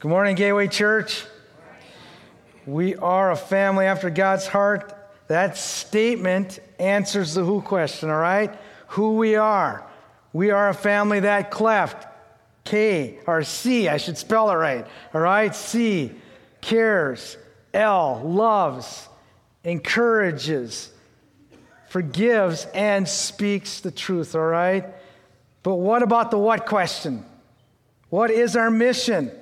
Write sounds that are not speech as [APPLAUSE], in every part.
Good morning, Gateway Church. We are a family after God's heart. That statement answers the who question, all right? Who we are. We are a family that cleft. K, or C, I should spell it right, all right? C, cares. L, loves, encourages, forgives, and speaks the truth, all right? But what about the what question? What is our mission?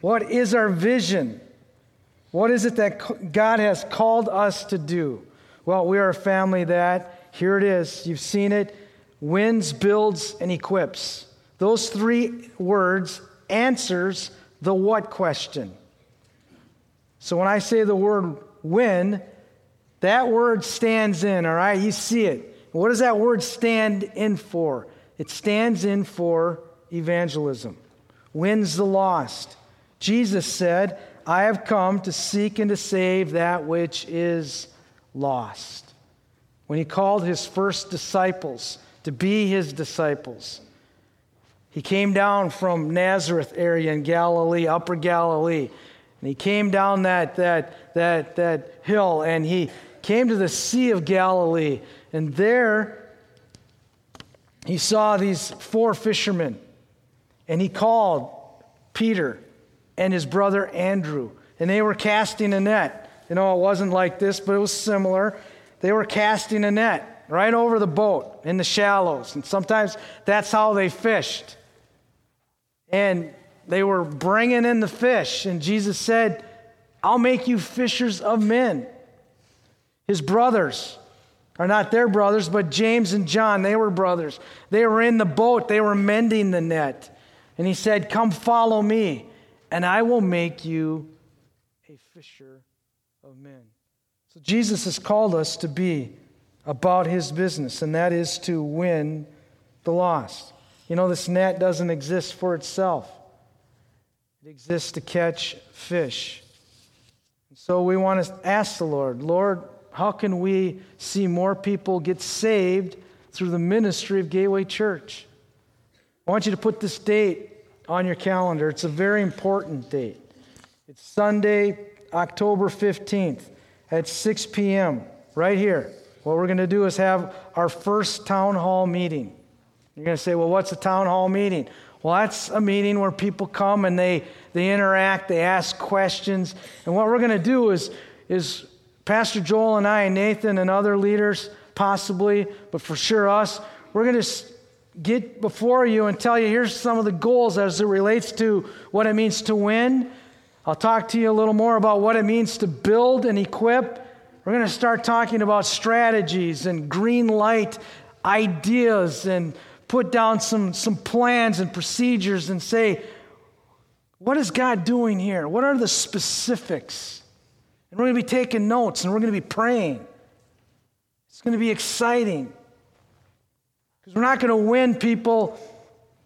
What is our vision? What is it that God has called us to do? Well, we are a family that, here it is, you've seen it, wins, builds, and equips. Those three words answers the what question. So when I say the word win, that word stands in, all right? You see it. What does that word stand in for? It stands in for evangelism. Wins the lost. Jesus said, I have come to seek and to save that which is lost. When he called his first disciples to be his disciples, he came down from Nazareth area in Galilee, upper Galilee. And he came down that, that, that, that hill and he came to the Sea of Galilee. And there he saw these four fishermen. And he called Peter and his brother Andrew. And they were casting a net. You know, it wasn't like this, but it was similar. They were casting a net right over the boat in the shallows. And sometimes that's how they fished. And they were bringing in the fish. And Jesus said, I'll make you fishers of men. His brothers are not their brothers, but James and John, they were brothers. They were in the boat, they were mending the net. And he said, Come follow me and I will make you a fisher of men. So Jesus has called us to be about his business, and that is to win the lost. You know, this net doesn't exist for itself, it exists to catch fish. So we want to ask the Lord, Lord, how can we see more people get saved through the ministry of Gateway Church? I want you to put this date on your calendar. It's a very important date. It's Sunday, October 15th at 6 p.m., right here. What we're going to do is have our first town hall meeting. You're going to say, well, what's a town hall meeting? Well, that's a meeting where people come and they, they interact, they ask questions. And what we're going to do is, is Pastor Joel and I, and Nathan and other leaders, possibly, but for sure us, we're going to get before you and tell you here's some of the goals as it relates to what it means to win. I'll talk to you a little more about what it means to build and equip. We're going to start talking about strategies and green light ideas and put down some, some plans and procedures and say, what is God doing here? What are the specifics? And we're going to be taking notes and we're going to be praying. It's going to be exciting. Because we're not going to win people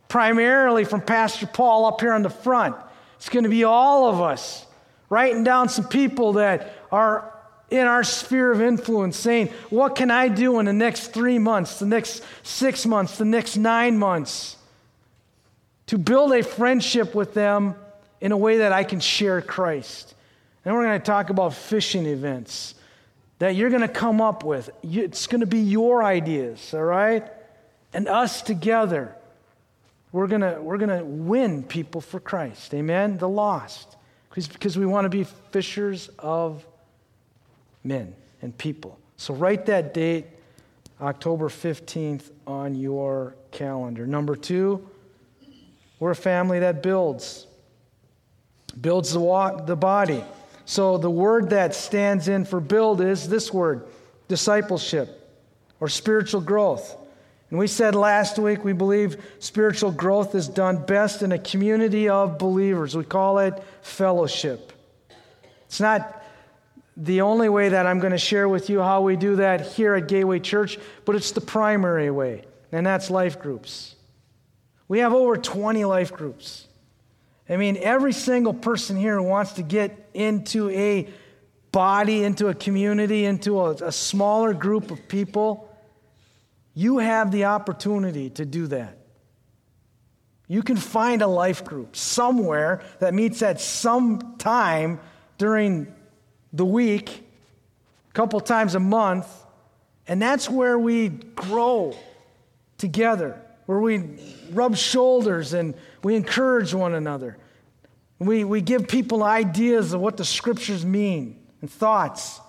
primarily from Pastor Paul up here on the front. It's going to be all of us writing down some people that are in our sphere of influence saying, What can I do in the next three months, the next six months, the next nine months to build a friendship with them in a way that I can share Christ? And we're going to talk about fishing events that you're going to come up with. It's going to be your ideas, all right? And us together, we're going we're to win people for Christ. Amen? The lost. Because we want to be fishers of men and people. So write that date, October 15th, on your calendar. Number two, we're a family that builds, builds the, walk, the body. So the word that stands in for build is this word discipleship or spiritual growth. And we said last week we believe spiritual growth is done best in a community of believers. We call it fellowship. It's not the only way that I'm going to share with you how we do that here at Gateway Church, but it's the primary way, and that's life groups. We have over 20 life groups. I mean, every single person here wants to get into a body, into a community, into a, a smaller group of people you have the opportunity to do that. You can find a life group somewhere that meets at some time during the week, a couple times a month, and that's where we grow together, where we rub shoulders and we encourage one another. We, we give people ideas of what the scriptures mean and thoughts.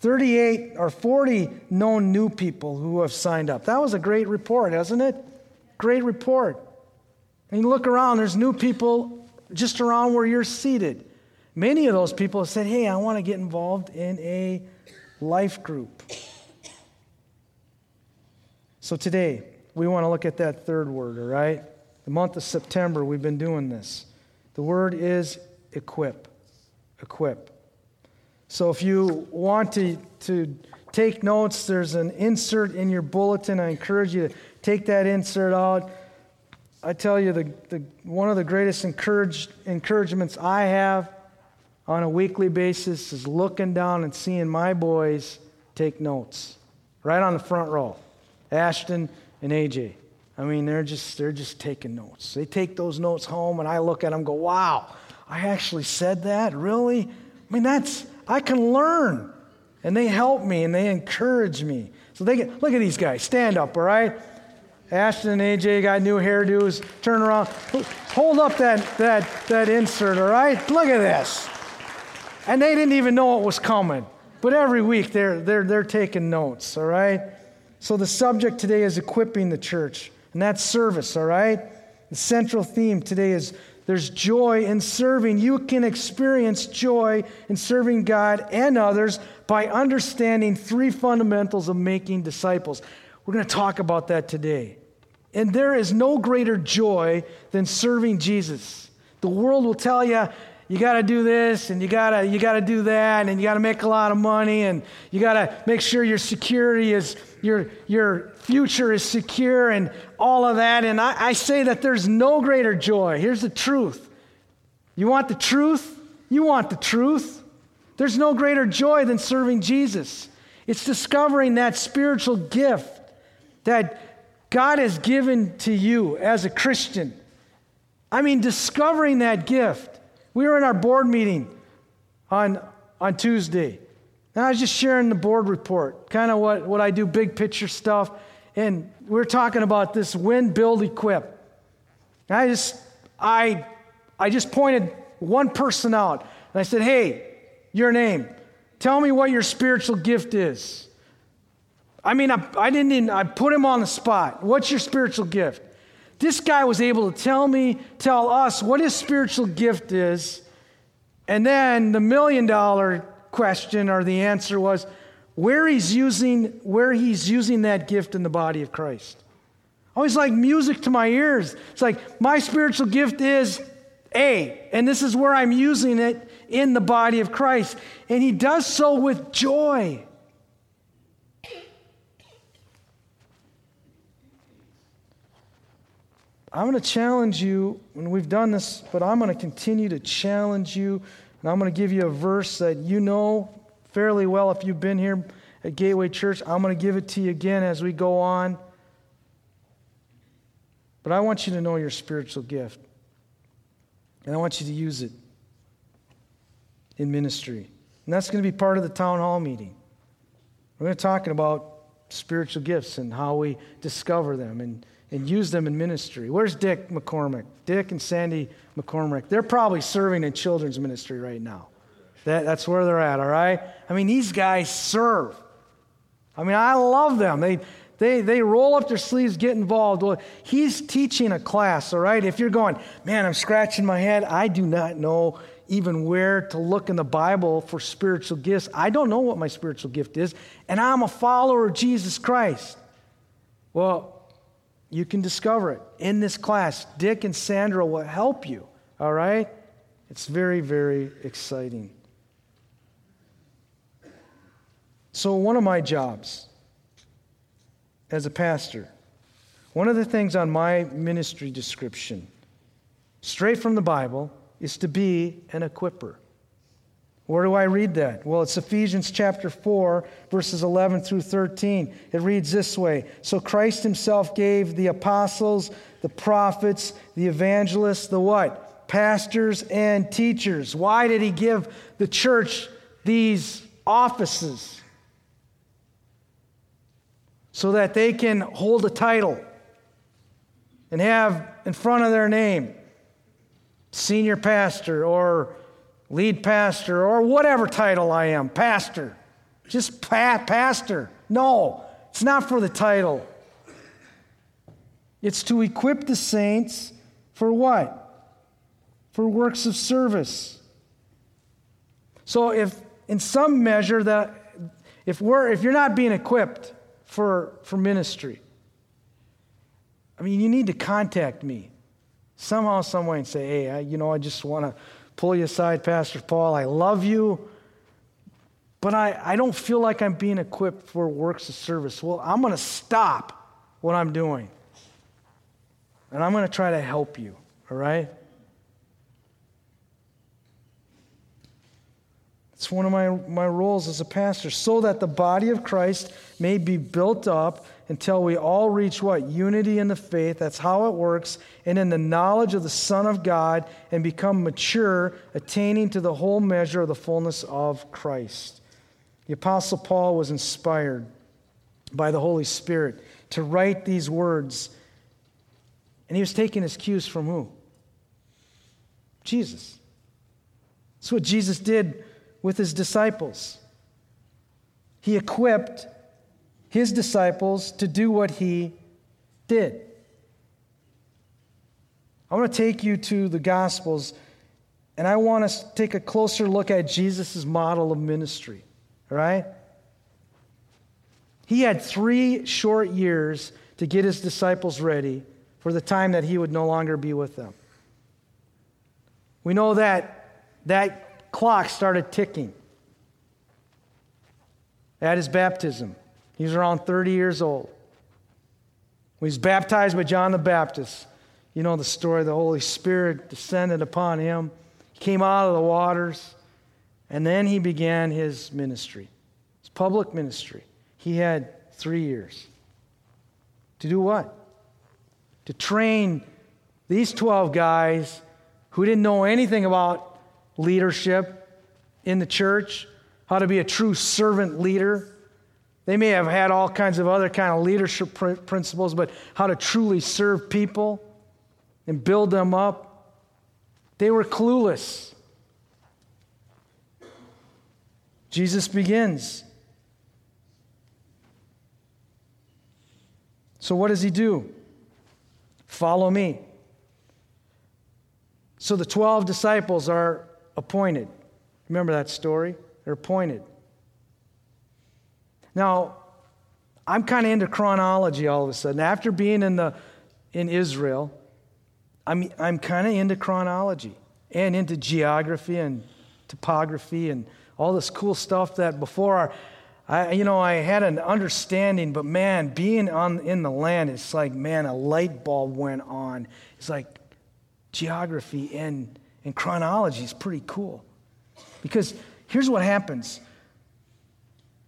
38 or 40 known new people who have signed up. That was a great report, hasn't it? Great report. And you look around, there's new people just around where you're seated. Many of those people have said, Hey, I want to get involved in a life group. So today, we want to look at that third word, all right? The month of September, we've been doing this. The word is equip. Equip. So if you want to, to take notes, there's an insert in your bulletin. I encourage you to take that insert out. I tell you, the, the, one of the greatest encourage, encouragements I have on a weekly basis is looking down and seeing my boys take notes right on the front row. Ashton and AJ. I mean, they're just, they're just taking notes. They take those notes home, and I look at them go, wow, I actually said that? Really? I mean, that's, I can learn. And they help me and they encourage me. So they get, look at these guys. Stand up, all right? Ashton and AJ got new hairdos. Turn around. Hold up that, that, that insert, all right? Look at this. And they didn't even know it was coming. But every week they're, they're, they're taking notes, all right? So the subject today is equipping the church, and that's service, all right? The central theme today is there's joy in serving. You can experience joy in serving God and others by understanding three fundamentals of making disciples. We're going to talk about that today. And there is no greater joy than serving Jesus. The world will tell you, you got to do this and you got to you got to do that and you got to make a lot of money and you got to make sure your security is your your future is secure and all of that. And I, I say that there's no greater joy. Here's the truth. You want the truth? You want the truth. There's no greater joy than serving jesus. It's discovering that spiritual gift that god has given to you as a christian. I mean discovering that gift. We were in our board meeting on, on Tuesday, and I was just sharing the board report, kind of what, what I do, big picture stuff. And we're talking about this win, build, equip. And I just, I, I just pointed one person out, and I said, hey, your name. Tell me what your spiritual gift is. I mean, I, I didn't even, I put him on the spot. What's your spiritual gift? This guy was able to tell me, tell us what his spiritual gift is. And then the million dollar question or the answer was where he's using where he's using that gift in the body of Christ. Oh, Always like music to my ears. It's like my spiritual gift is A, and this is where I'm using it in the body of Christ. And he does so with joy. I'm going to challenge you, and we've done this, but I'm going to continue to challenge you. And I'm going to give you a verse that you know fairly well if you've been here at Gateway Church. I'm going to give it to you again as we go on. But I want you to know your spiritual gift. And I want you to use it in ministry. And that's going to be part of the town hall meeting. We're going to talk about spiritual gifts and how we discover them and and use them in ministry. Where's Dick McCormick? Dick and Sandy McCormick. They're probably serving in children's ministry right now. That, that's where they're at, all right? I mean, these guys serve. I mean, I love them. They, they, they roll up their sleeves, get involved. Well, he's teaching a class, all right? If you're going, man, I'm scratching my head, I do not know even where to look in the Bible for spiritual gifts. I don't know what my spiritual gift is, and I'm a follower of Jesus Christ. Well, you can discover it in this class. Dick and Sandra will help you, all right? It's very, very exciting. So, one of my jobs as a pastor, one of the things on my ministry description, straight from the Bible, is to be an equiper. Where do I read that? Well, it's Ephesians chapter 4, verses 11 through 13. It reads this way So Christ himself gave the apostles, the prophets, the evangelists, the what? Pastors and teachers. Why did he give the church these offices? So that they can hold a title and have in front of their name senior pastor or lead pastor, or whatever title I am, pastor. Just pa- pastor. No, it's not for the title. It's to equip the saints for what? For works of service. So if in some measure that if we're if you're not being equipped for for ministry, I mean you need to contact me somehow, some way and say, hey, I, you know, I just want to pull you aside, Pastor Paul. I love you, but I, I don't feel like I'm being equipped for works of service. Well, I'm going to stop what I'm doing, and I'm going to try to help you, all right? It's one of my, my roles as a pastor, so that the body of Christ may be built up until we all reach what? Unity in the faith. That's how it works. And in the knowledge of the Son of God and become mature, attaining to the whole measure of the fullness of Christ. The Apostle Paul was inspired by the Holy Spirit to write these words. And he was taking his cues from who? Jesus. That's what Jesus did with his disciples. He equipped his disciples to do what he did. I want to take you to the Gospels, and I want us to take a closer look at Jesus' model of ministry. All right? He had three short years to get his disciples ready for the time that he would no longer be with them. We know that that clock started ticking at his baptism. He was around 30 years old. He was baptized by John the Baptist, you know the story. The Holy Spirit descended upon him. He came out of the waters, and then he began his ministry, his public ministry. He had three years. To do what? To train these 12 guys who didn't know anything about leadership in the church, how to be a true servant leader they may have had all kinds of other kind of leadership pr- principles, but how to truly serve people and build them up, they were clueless. Jesus begins. So, what does he do? Follow me. So, the 12 disciples are appointed. Remember that story? They're appointed. Now, I'm kind of into chronology all of a sudden. After being in, the, in Israel, I'm, I'm kind of into chronology and into geography and topography and all this cool stuff that before our, I, you know, I had an understanding, but man, being on in the land, it's like, man, a light bulb went on. It's like geography and, and chronology is pretty cool. Because here's what happens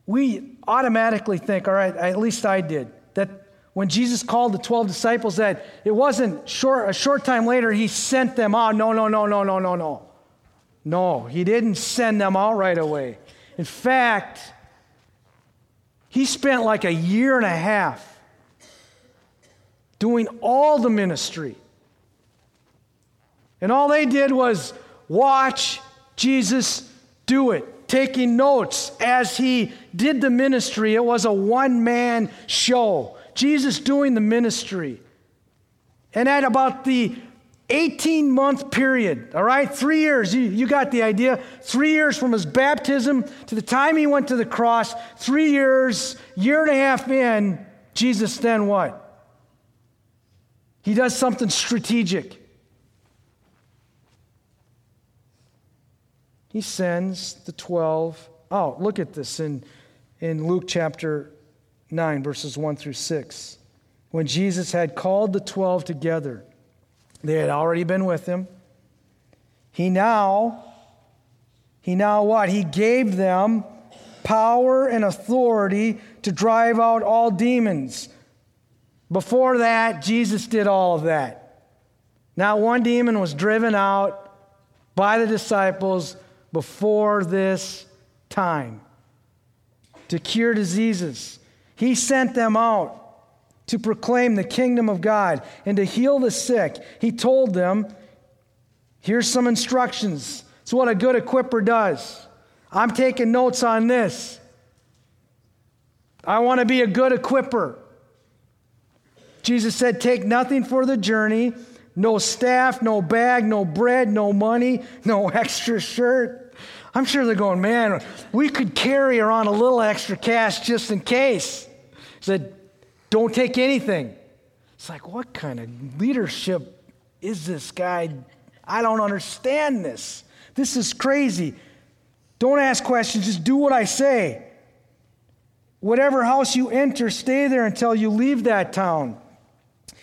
we automatically think, all right, at least I did, that when Jesus called the 12 disciples, that it wasn't short, a short time later he sent them out. No, no, no, no, no, no, no. No, he didn't send them out right away. In fact, he spent like a year and a half doing all the ministry. And all they did was watch Jesus do it taking notes as he did the ministry. It was a one man show. Jesus doing the ministry. And at about the 18 month period, all right, three years, you, you got the idea. Three years from his baptism to the time he went to the cross, three years, year and a half in, Jesus then what? He does something strategic. He sends the 12 out. Look at this in, in Luke chapter 9, verses 1 through 6. When Jesus had called the 12 together, they had already been with him. He now He now what? He gave them power and authority to drive out all demons. Before that, Jesus did all of that. Now, one demon was driven out by the disciples before this time to cure diseases. He sent them out to proclaim the kingdom of God and to heal the sick. He told them, Here's some instructions. It's what a good equiper does. I'm taking notes on this. I want to be a good equiper. Jesus said, Take nothing for the journey no staff, no bag, no bread, no money, no [LAUGHS] extra shirt. I'm sure they're going, Man, we could carry around a little extra cash just in case. He said, Don't take anything. It's like, What kind of leadership is this guy? I don't understand this. This is crazy. Don't ask questions, just do what I say. Whatever house you enter, stay there until you leave that town.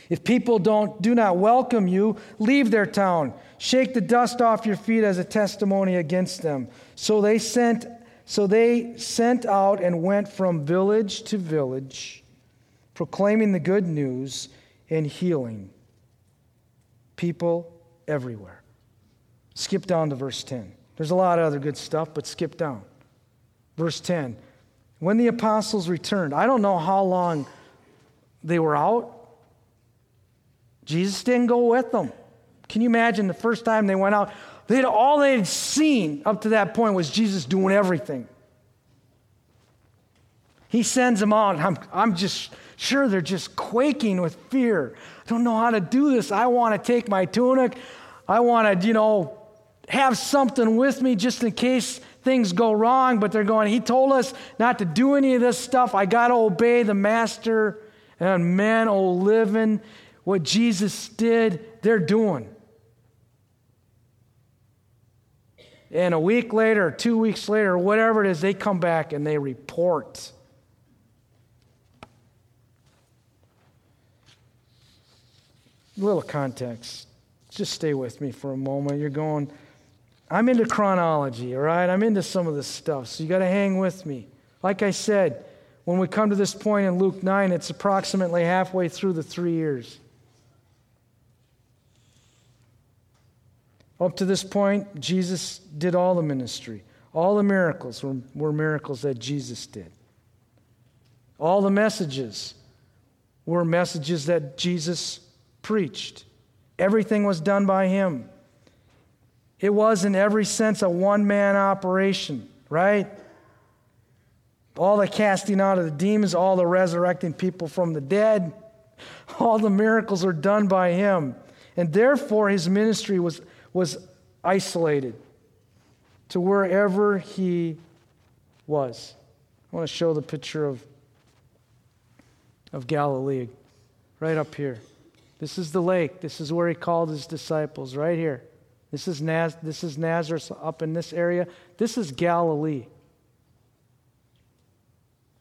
If people don't do not welcome you, leave their town. Shake the dust off your feet as a testimony against them. So they sent so they sent out and went from village to village, proclaiming the good news and healing people everywhere. Skip down to verse 10. There's a lot of other good stuff, but skip down. Verse 10. When the apostles returned, I don't know how long they were out. Jesus didn't go with them. Can you imagine the first time they went out? They'd, all they had seen up to that point was Jesus doing everything. He sends them out. I'm, I'm just sure they're just quaking with fear. I don't know how to do this. I want to take my tunic. I want to, you know, have something with me just in case things go wrong, but they're going, He told us not to do any of this stuff. I got to obey the master. And man, oh, living what Jesus did, they're doing. And a week later, two weeks later, whatever it is, they come back and they report. A little context. Just stay with me for a moment. You're going, I'm into chronology, all right? I'm into some of this stuff, so you got to hang with me. Like I said, when we come to this point in Luke 9, it's approximately halfway through the three years. Up to this point, Jesus did all the ministry. All the miracles were, were miracles that Jesus did. All the messages were messages that Jesus preached. Everything was done by him. It was, in every sense, a one man operation, right? All the casting out of the demons, all the resurrecting people from the dead, [LAUGHS] all the miracles are done by him. And therefore, his ministry was, was isolated to wherever he was. I want to show the picture of, of Galilee right up here. This is the lake. This is where he called his disciples, right here. This is, Naz- this is Nazareth up in this area. This is Galilee.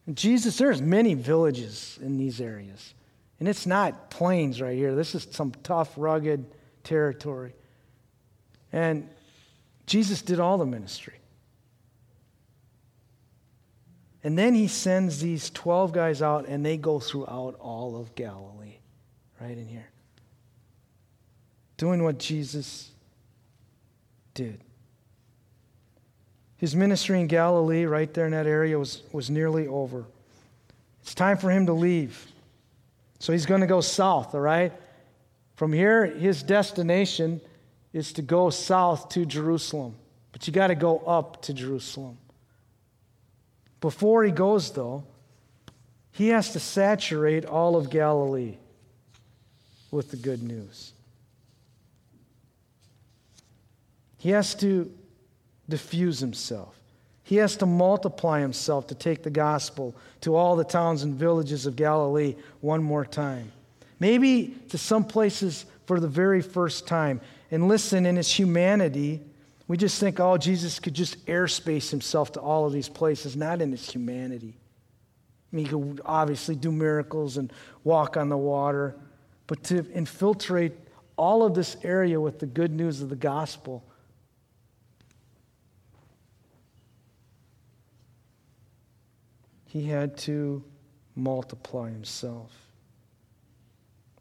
And Jesus, there's many villages in these areas. And it's not plains right here. This is some tough, rugged territory. And Jesus did all the ministry. And then he sends these 12 guys out, and they go throughout all of Galilee, right in here, doing what Jesus did. His ministry in Galilee, right there in that area, was, was nearly over. It's time for him to leave. So he's going to go south, all right? From here, his destination is to go south to Jerusalem. But you got to go up to Jerusalem. Before he goes, though, he has to saturate all of Galilee with the good news. He has to diffuse himself. He has to multiply himself to take the gospel to all the towns and villages of Galilee one more time. Maybe to some places for the very first time. And listen, in his humanity, we just think, oh, Jesus could just airspace himself to all of these places, not in his humanity. I mean, he could obviously do miracles and walk on the water, but to infiltrate all of this area with the good news of the gospel. He had to multiply himself.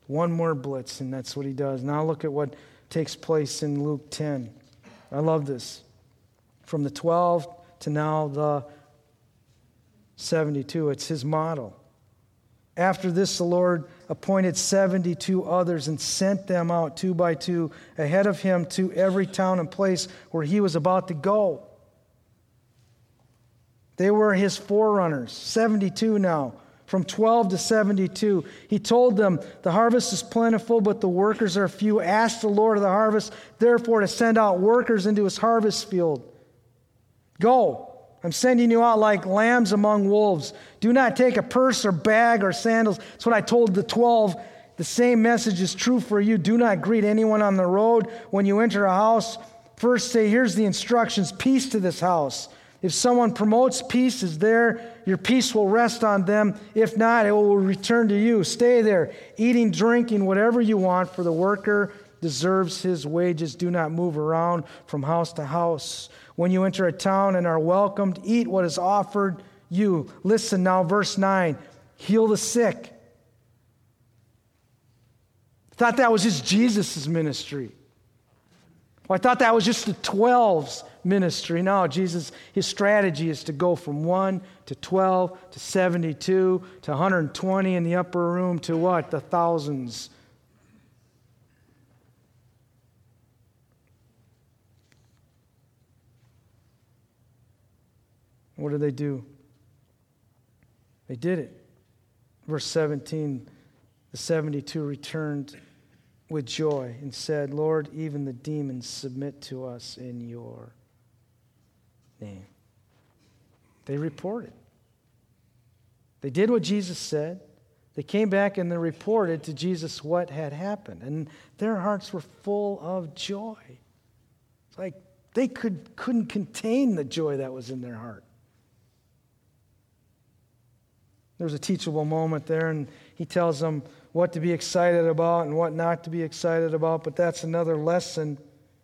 One more blitz, and that's what he does. Now look at what takes place in Luke 10. I love this. From the 12 to now the 72, it's his model. After this, the Lord appointed 72 others and sent them out two by two ahead of him to every town and place where he was about to go. They were his forerunners, 72 now, from 12 to 72. He told them, The harvest is plentiful, but the workers are few. Ask the Lord of the harvest, therefore, to send out workers into his harvest field. Go. I'm sending you out like lambs among wolves. Do not take a purse or bag or sandals. That's what I told the 12. The same message is true for you. Do not greet anyone on the road. When you enter a house, first say, Here's the instructions peace to this house. If someone promotes peace is there, your peace will rest on them. If not, it will return to you. Stay there, eating, drinking, whatever you want, for the worker deserves his wages. Do not move around from house to house. When you enter a town and are welcomed, eat what is offered you. Listen now, verse 9 heal the sick. Thought that was just Jesus' ministry. Well, I thought that was just the 12's ministry. No, Jesus, his strategy is to go from 1 to 12 to 72 to 120 in the upper room to what? The thousands. What did they do? They did it. Verse 17 the 72 returned with joy and said, Lord, even the demons submit to us in your name. They reported. They did what Jesus said. They came back and they reported to Jesus what had happened. And their hearts were full of joy. It's like they could, couldn't contain the joy that was in their heart. There's a teachable moment there, and he tells them what to be excited about and what not to be excited about, but that's another lesson.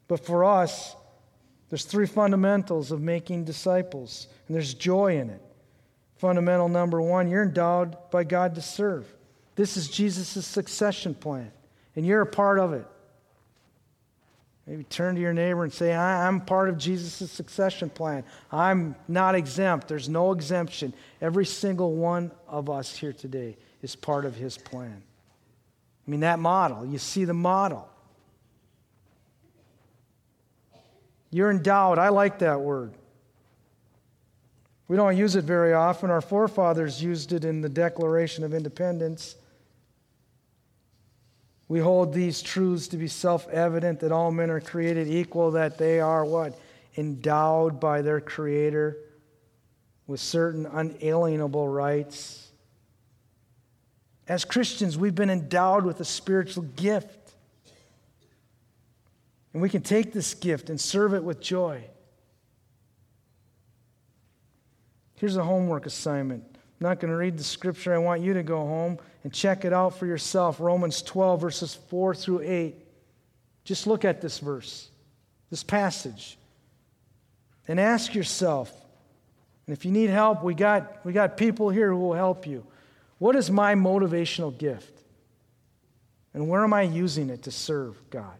But for us, there's three fundamentals of making disciples, and there's joy in it. Fundamental number one you're endowed by God to serve. This is Jesus' succession plan, and you're a part of it. Maybe turn to your neighbor and say, I'm part of Jesus' succession plan. I'm not exempt. There's no exemption. Every single one of us here today is part of his plan. I mean, that model, you see the model. You're endowed. I like that word. We don't use it very often. Our forefathers used it in the Declaration of Independence. We hold these truths to be self evident that all men are created equal, that they are what? Endowed by their Creator with certain unalienable rights. As Christians, we've been endowed with a spiritual gift. And we can take this gift and serve it with joy. Here's a homework assignment. I'm not going to read the scripture. I want you to go home and check it out for yourself. Romans 12, verses 4 through 8. Just look at this verse, this passage, and ask yourself. And if you need help, we got, we got people here who will help you. What is my motivational gift? And where am I using it to serve God?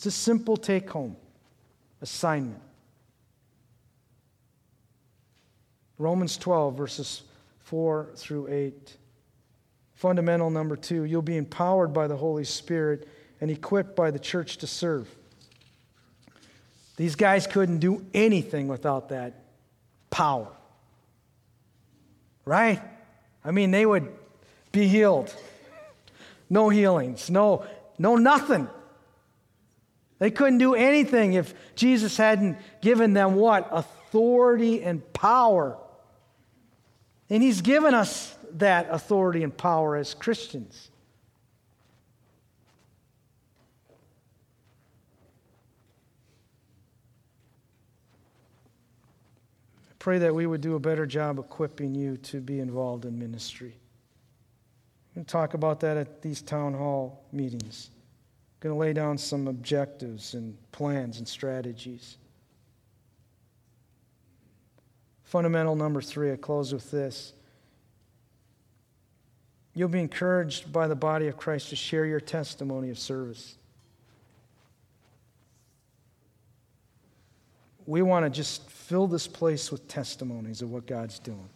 It's a simple take home assignment. Romans 12, verses 4 through 8. Fundamental number two, you'll be empowered by the Holy Spirit and equipped by the church to serve. These guys couldn't do anything without that power. Right? I mean, they would be healed. No healings, no, no nothing. They couldn't do anything if Jesus hadn't given them what? Authority and power. And He's given us that authority and power as Christians. I pray that we would do a better job equipping you to be involved in ministry. To talk about that at these town hall meetings. Going to lay down some objectives and plans and strategies. Fundamental number three, I close with this you'll be encouraged by the body of Christ to share your testimony of service. We want to just fill this place with testimonies of what God's doing.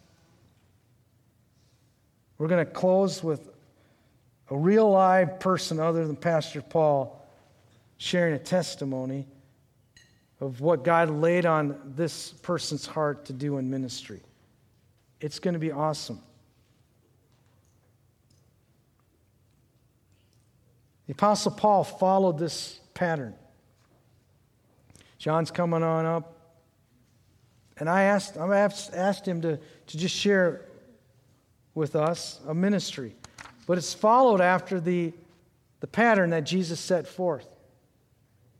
We're going to close with a real live person other than Pastor Paul sharing a testimony of what God laid on this person's heart to do in ministry. It's going to be awesome. The Apostle Paul followed this pattern. John's coming on up. And I asked, I asked him to, to just share with us a ministry. But it's followed after the, the pattern that Jesus set forth.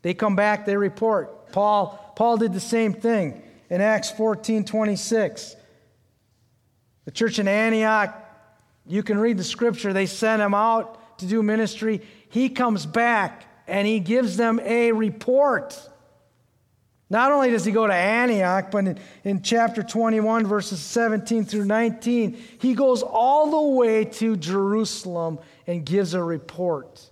They come back, they report. Paul, Paul did the same thing in Acts 14 26. The church in Antioch, you can read the scripture, they sent him out to do ministry. He comes back and he gives them a report. Not only does he go to Antioch, but in, in, chapter 21, verses 17 through 19, he goes all the way to Jerusalem and gives a report.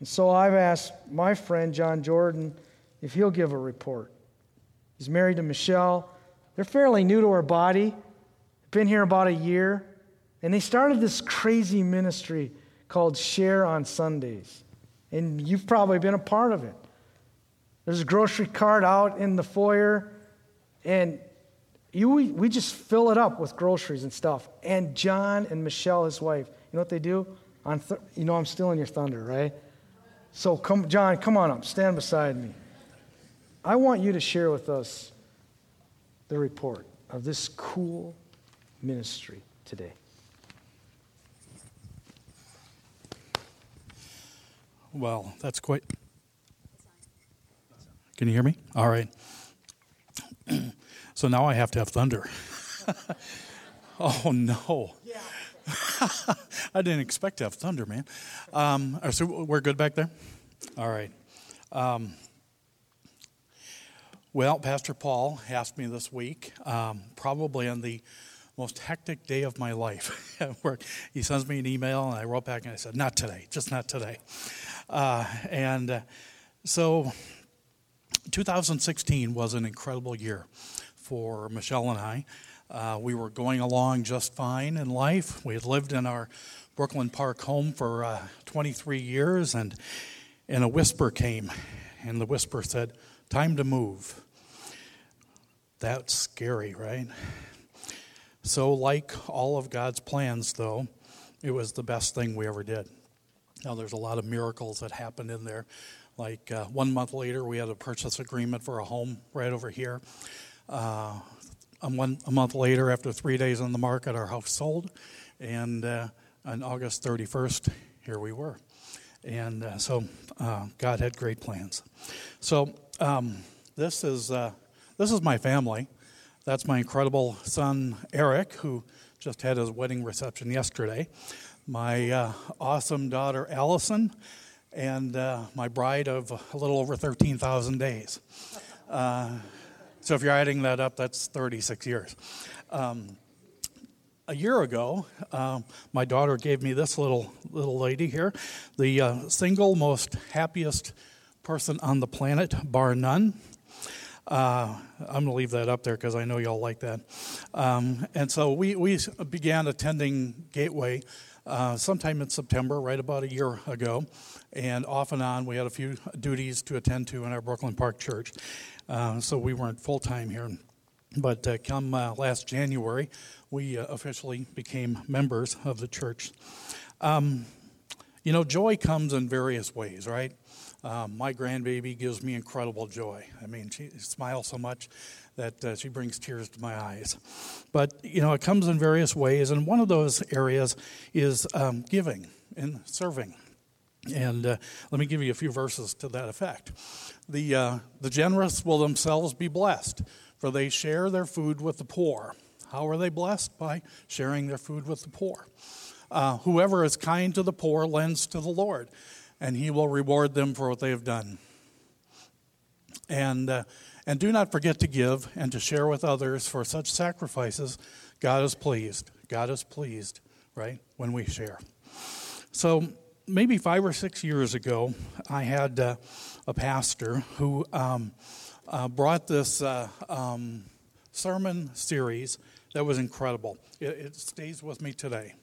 And so I've asked my friend John Jordan if he'll give a report. He's married to Michelle. They're fairly new to our body, been here about a year, and they started this crazy ministry called Share on Sundays. And you've probably been a part of it. There's a grocery cart out in the foyer, and you, we, we just fill it up with groceries and stuff. And John and Michelle, his wife, you know what they do? On th- you know I'm stealing your thunder, right? So come, John, come on up, stand beside me. I want you to share with us the report of this cool ministry today. Well, that's quite can you hear me? All right. [CLEARS THROAT] so now I have to have thunder. [LAUGHS] oh, no. [LAUGHS] I didn't expect to have thunder, man. Um, so we're good back there? All right. Um, well, Pastor Paul asked me this week, um, probably on the most hectic day of my life [LAUGHS] at work. He sends me an email, and I wrote back and I said, Not today, just not today. Uh, and uh, so 2016 was an incredible year for Michelle and I. Uh, we were going along just fine in life. We had lived in our Brooklyn Park home for uh, 23 years, and, and a whisper came, and the whisper said, Time to move. That's scary, right? So, like all of God's plans, though, it was the best thing we ever did. Now, there's a lot of miracles that happened in there. Like uh, one month later, we had a purchase agreement for a home right over here. Uh, one, a month later, after three days on the market, our house sold. And uh, on August 31st, here we were. And uh, so uh, God had great plans. So um, this is uh, this is my family. That's my incredible son Eric, who just had his wedding reception yesterday. My awesome daughter Allison and uh, my bride of a little over 13,000 days. Uh, so if you're adding that up, that's 36 years. Um, a year ago, um, my daughter gave me this little little lady here, the uh, single most happiest person on the planet, bar none. Uh, I'm going to leave that up there because I know y'all like that. Um, and so we, we began attending Gateway uh, sometime in September, right about a year ago. And off and on, we had a few duties to attend to in our Brooklyn Park church. Uh, so we weren't full time here. But uh, come uh, last January, we uh, officially became members of the church. Um, you know, joy comes in various ways, right? Um, my grandbaby gives me incredible joy. I mean, she smiles so much that uh, she brings tears to my eyes. But, you know, it comes in various ways, and one of those areas is um, giving and serving. And uh, let me give you a few verses to that effect. The, uh, the generous will themselves be blessed, for they share their food with the poor. How are they blessed? By sharing their food with the poor. Uh, whoever is kind to the poor lends to the Lord, and he will reward them for what they have done. And, uh, and do not forget to give and to share with others, for such sacrifices God is pleased. God is pleased right? When we share. So maybe five or six years ago, I had uh, a pastor who um, uh, brought this uh, um, sermon series that was incredible. It, it, stays with me today.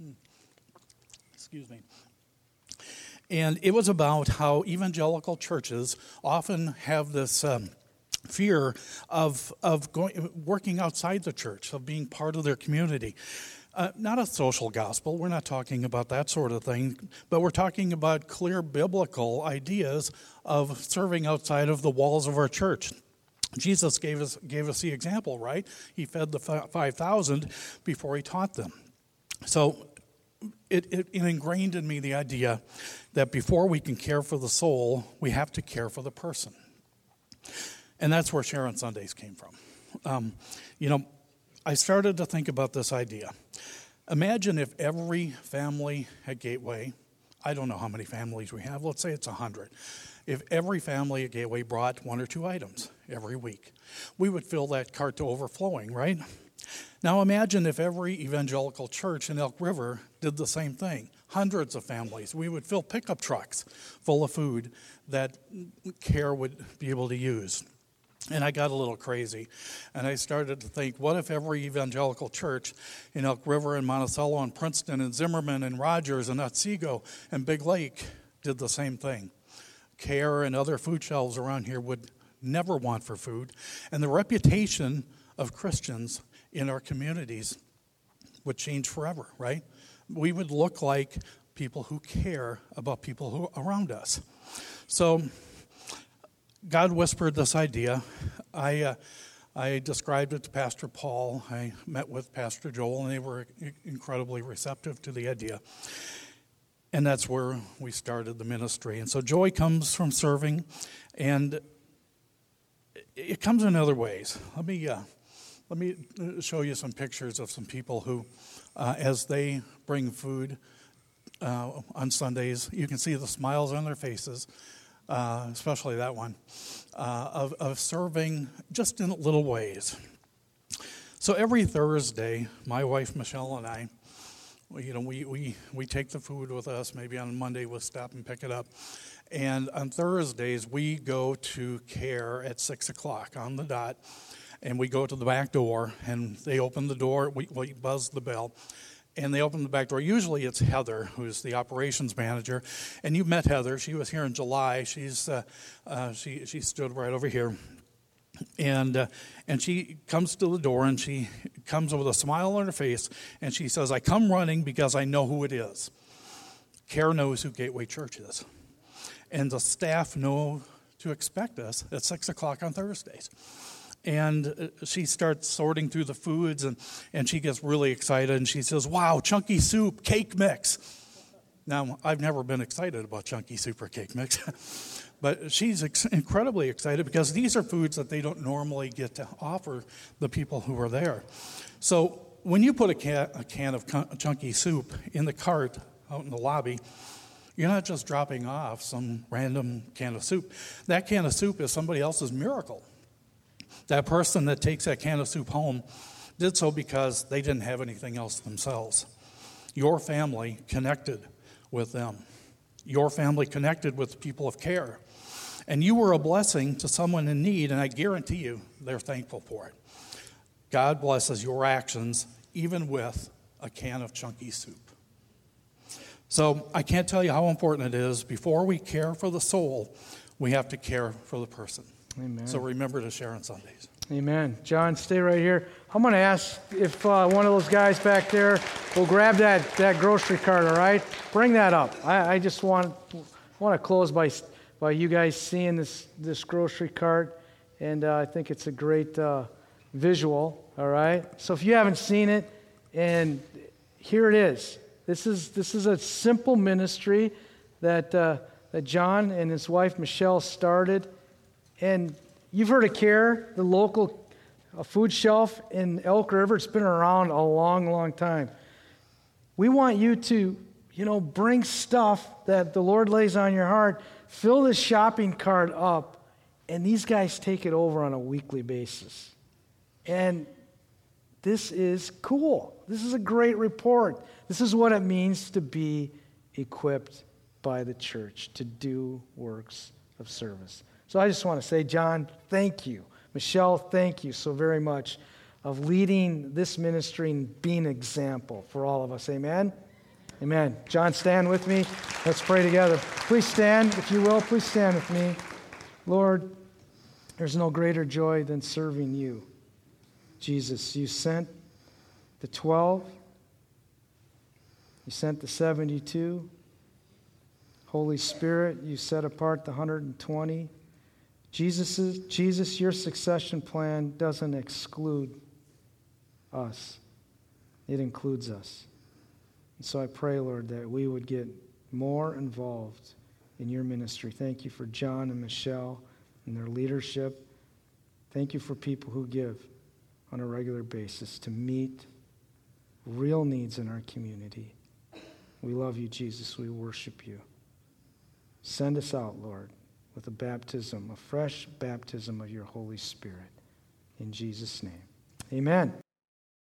Hmm. Excuse me. And it was about how evangelical churches often have this. Um, fear of, of going, working outside the church, of being part of their community. Uh, not a social gospel. We're not talking about that sort of thing, but we're talking about clear biblical ideas of serving outside of the walls of our church. Jesus gave us, gave us the example, right? He fed the 5,000 before he taught them. So it, it, it, ingrained in me the idea that before we can care for the soul, we have to care for the person. And that's where Share on Sundays came from. Um, you know, I started to think about this idea. Imagine if every family at Gateway, I don't know how many families we have, let's say it's 100. If every family at Gateway brought one or two items every week, we would fill that cart to overflowing, right? Now imagine if every evangelical church in Elk River did the same thing. Hundreds of families. We would fill pickup trucks full of food that care would be able to use. And I got a little crazy. And I started to think, what if every evangelical church in Elk River and Monticello and Princeton and Zimmerman and Rogers and Otsego and Big Lake did the same thing? Care and other food shelves around here would never want for food. And the reputation of Christians in our communities would change forever, right? We would look like people who care about people who around us. So God whispered this idea. I, uh, I described it to Pastor Paul. I met with Pastor Joel, and they were incredibly receptive to the idea. And that's where we started the ministry. And so joy comes from serving, and it comes in other ways. Let me, uh, let me show you some pictures of some people who, uh, as they bring food uh, on Sundays, you can see the smiles on their faces uh, especially that one, uh, of, of serving just in little ways. So every Thursday, my wife Michelle and I, you know, we, we, we take the food with us. Maybe on Monday we'll stop and pick it up. And on Thursdays, we go to care at 6 o'clock on the dot. And we go to the back door, and they open the door. We, we buzz the bell and they open the back door. Usually it's Heather, who's the operations manager. And you met Heather. She was here in July. She's, uh, uh, she, she stood right over here. And, uh, and she comes to the door and she comes with a smile on her face and she says, I come running because I know who it is. Care knows who Gateway Church is. And the staff know to expect us at 6 o'clock on Thursdays and uh, she starts sorting through the foods and, and she gets really excited and she says, Wow, chunky soup, cake mix. Now, I've never been excited about chunky soup or cake mix, [LAUGHS] but she's ex- incredibly excited because these are foods that they don't normally get to offer the people who are there. So, when you put a can, a can of chunky soup in the cart out in the lobby, you're not just dropping off some random can of soup. That can of soup is somebody else's miracle. That person that takes that can of soup home did so because they didn't have anything else themselves. Your family connected with them. Your family connected with people of care. And you were a blessing to someone in need, and I guarantee you they're thankful for it. God blesses your actions even with a can of chunky soup. So I can't tell you how important it is. Before we care for the soul, we have to care for the person. Amen. So remember to share on Sundays. Amen. John, stay right here. I'm going to ask if uh, one of those guys back there will grab that, that grocery cart, all right? Bring that up. I, I just want, want to close by, by you guys seeing this, this grocery cart, and uh, I think it's a great uh, visual, all right? So if you haven't seen it, and here it is. This is, this is a simple ministry that, uh, that John and his wife Michelle started and you've heard of CARE, the local food shelf in Elk River. It's been around a long, long time. We want you to, you know, bring stuff that the Lord lays on your heart, fill this shopping cart up, and these guys take it over on a weekly basis. And This is cool. This is a great report. This is what it means to be equipped by the church to do works of service. So I just want to say, John, thank you. Michelle, thank you so very much of leading this ministry and being an example for all of us. Amen. Amen. John, stand with me. Let's pray together. Please stand, if you will. Please stand with me. Lord, there's no greater joy than serving you. Jesus, you sent the 12, you sent the 72. Holy Spirit, you set apart the 120. Jesus, Jesus, your succession plan doesn't exclude us, it includes us. And so I pray, Lord, that we would get more involved in your ministry. Thank you for John and Michelle and their leadership. Thank you for people who give on a regular basis to meet real needs in our community. We love you, Jesus. We worship you. Send us out, Lord, with a baptism, a fresh baptism of your Holy Spirit. In Jesus' name. Amen.